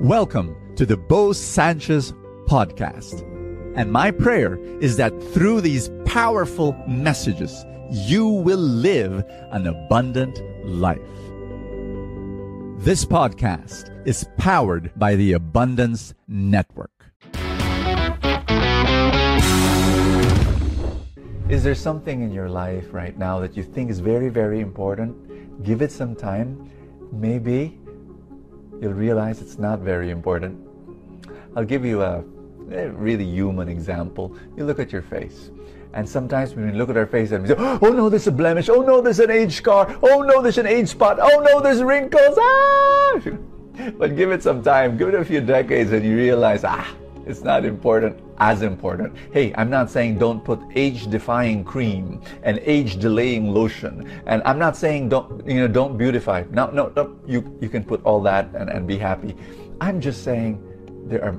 Welcome to the Bo Sanchez podcast. And my prayer is that through these powerful messages, you will live an abundant life. This podcast is powered by the Abundance Network. Is there something in your life right now that you think is very, very important? Give it some time. Maybe you'll realize it's not very important. I'll give you a, a really human example. You look at your face. And sometimes when we look at our face and we say, oh no, there's a blemish. Oh no, there's an age scar. Oh no, there's an age spot. Oh no, there's wrinkles. Ah! But give it some time. Give it a few decades and you realize, ah, it's not important, as important. Hey, I'm not saying don't put age-defying cream and age-delaying lotion. And I'm not saying don't, you know, don't beautify. No, no, no. You, you can put all that and, and be happy. I'm just saying there are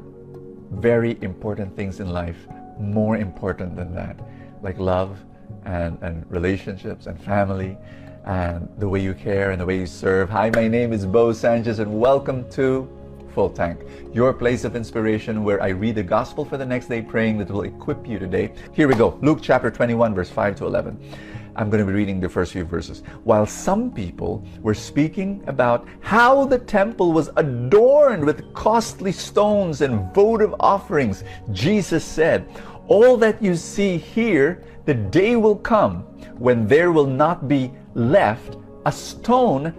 very important things in life, more important than that, like love and, and relationships and family and the way you care and the way you serve. Hi, my name is Bo Sanchez and welcome to Full Tank, your place of inspiration where I read the gospel for the next day, praying that will equip you today. Here we go Luke chapter 21, verse 5 to 11. I'm going to be reading the first few verses. While some people were speaking about how the temple was adorned with costly stones and votive offerings, Jesus said, All that you see here, the day will come when there will not be left a stone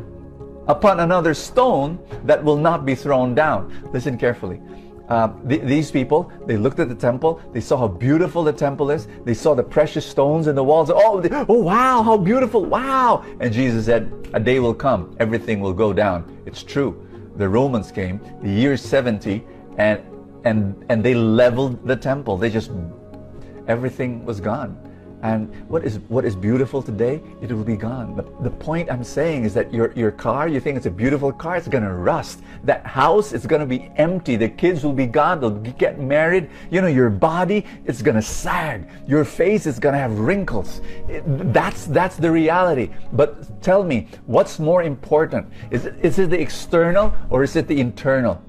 upon another stone that will not be thrown down. Listen carefully. Uh, th- these people, they looked at the temple, they saw how beautiful the temple is, they saw the precious stones in the walls. Oh, they, oh wow, how beautiful, wow. And Jesus said, A day will come, everything will go down. It's true. The Romans came, the year 70, and, and, and they leveled the temple. They just, everything was gone. And what is what is beautiful today, it will be gone. But the point I'm saying is that your, your car, you think it's a beautiful car, it's gonna rust. That house is gonna be empty. The kids will be gone. They'll get married. You know, your body is gonna sag. Your face is gonna have wrinkles. It, that's that's the reality. But tell me, what's more important? Is it, is it the external or is it the internal?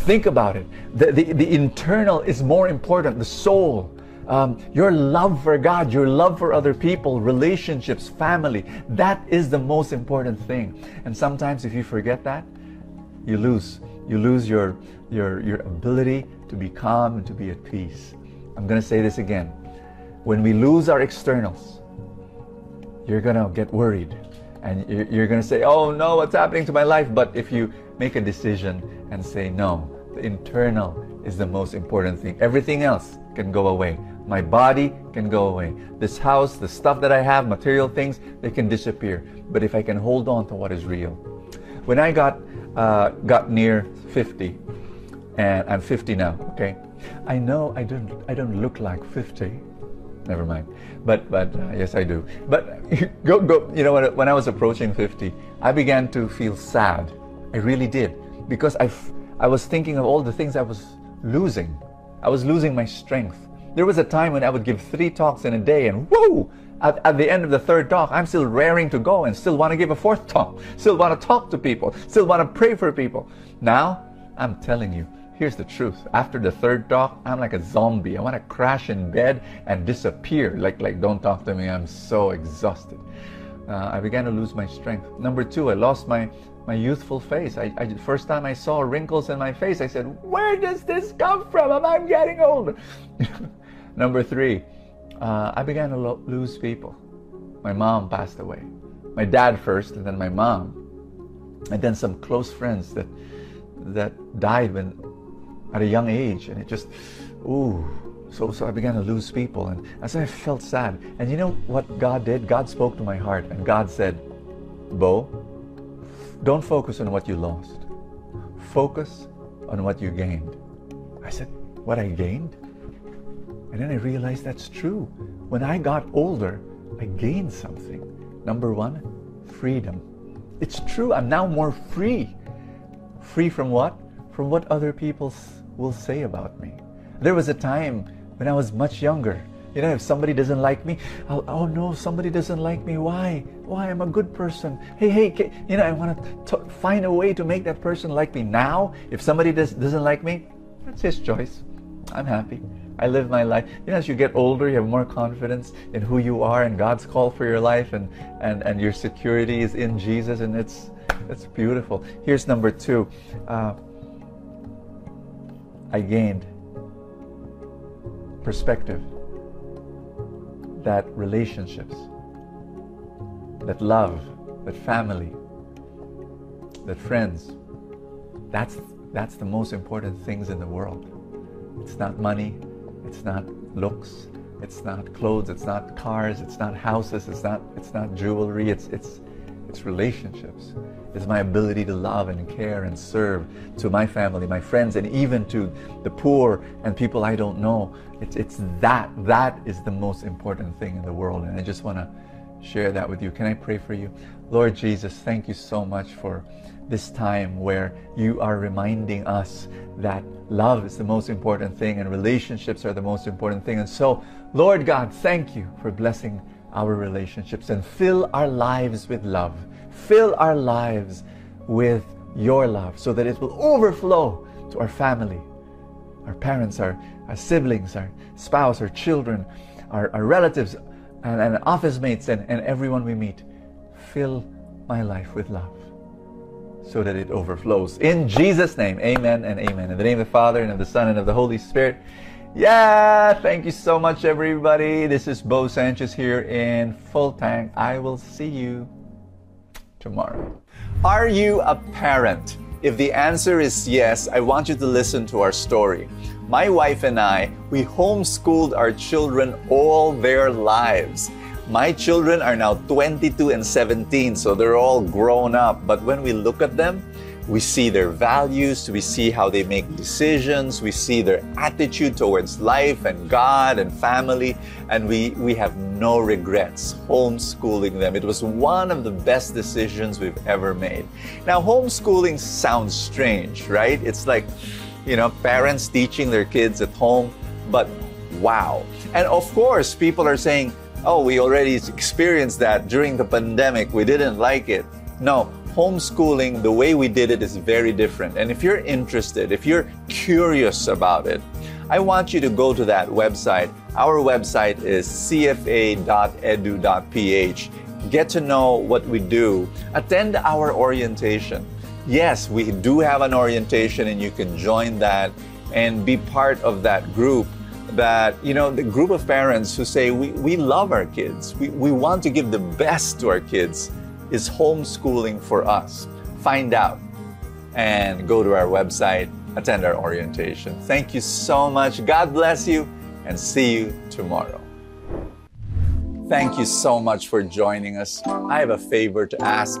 Think about it. The, the, the internal is more important, the soul um, your love for God, your love for other people, relationships, family. That is the most important thing. And sometimes if you forget that, you lose. You lose your, your, your ability to be calm and to be at peace. I'm going to say this again. When we lose our externals, you're going to get worried. And you're going to say, oh no, what's happening to my life? But if you make a decision and say, no, the internal is the most important thing. Everything else can go away. My body can go away. This house, the stuff that I have, material things, they can disappear. But if I can hold on to what is real. When I got uh, got near 50, and I'm 50 now, okay, I know I don't I don't look like 50. Never mind. But but uh, yes, I do. But go go. You know when when I was approaching 50, I began to feel sad. I really did because I I was thinking of all the things I was losing. I was losing my strength. There was a time when I would give three talks in a day, and whoa! At, at the end of the third talk, I'm still raring to go and still want to give a fourth talk, still want to talk to people, still want to pray for people. Now, I'm telling you, here's the truth. After the third talk, I'm like a zombie. I want to crash in bed and disappear. Like, like, don't talk to me. I'm so exhausted. Uh, I began to lose my strength. Number two, I lost my my youthful face. I, I, first time I saw wrinkles in my face, I said, "Where does this come from? Am I'm getting old." Number three, uh, I began to lo- lose people. My mom passed away. My dad first, and then my mom, and then some close friends that that died when at a young age, and it just, ooh. So, so I began to lose people, and as I felt sad, and you know what God did? God spoke to my heart, and God said, "Bo, don't focus on what you lost. Focus on what you gained." I said, "What I gained?" And then I realized that's true. When I got older, I gained something. Number one, freedom. It's true, I'm now more free. Free from what? From what other people will say about me. There was a time when I was much younger. You know, if somebody doesn't like me, I'll, oh no, somebody doesn't like me. Why? Why? I'm a good person. Hey, hey, you know, I want to find a way to make that person like me. Now, if somebody does, doesn't like me, that's his choice. I'm happy. I live my life. You know, as you get older, you have more confidence in who you are and God's call for your life, and and and your security is in Jesus, and it's it's beautiful. Here's number two. Uh, I gained perspective that relationships, that love, that family, that friends, that's that's the most important things in the world. It's not money, it's not looks, it's not clothes, it's not cars, it's not houses, it's not it's not jewelry, it's it's it's relationships. It's my ability to love and care and serve to my family, my friends, and even to the poor and people I don't know. It's, it's that. That is the most important thing in the world. And I just want to share that with you. Can I pray for you? Lord Jesus, thank you so much for this time where you are reminding us that love is the most important thing and relationships are the most important thing. And so, Lord God, thank you for blessing our relationships and fill our lives with love. Fill our lives with your love so that it will overflow to our family, our parents, our, our siblings, our spouse, our children, our, our relatives, and, and office mates, and, and everyone we meet. Fill my life with love so that it overflows. In Jesus' name, amen and amen. In the name of the Father, and of the Son, and of the Holy Spirit. Yeah, thank you so much, everybody. This is Bo Sanchez here in Full Tank. I will see you tomorrow. Are you a parent? If the answer is yes, I want you to listen to our story. My wife and I, we homeschooled our children all their lives. My children are now 22 and 17, so they're all grown up. But when we look at them, we see their values, we see how they make decisions, we see their attitude towards life and God and family, and we, we have no regrets homeschooling them. It was one of the best decisions we've ever made. Now, homeschooling sounds strange, right? It's like, you know, parents teaching their kids at home, but wow. And of course, people are saying, oh, we already experienced that during the pandemic, we didn't like it. No, homeschooling, the way we did it is very different. And if you're interested, if you're curious about it, I want you to go to that website. Our website is cfa.edu.ph. Get to know what we do. Attend our orientation. Yes, we do have an orientation, and you can join that and be part of that group that you know the group of parents who say we, we love our kids we, we want to give the best to our kids is homeschooling for us. Find out and go to our website attend our orientation. Thank you so much. God bless you and see you tomorrow. Thank you so much for joining us. I have a favor to ask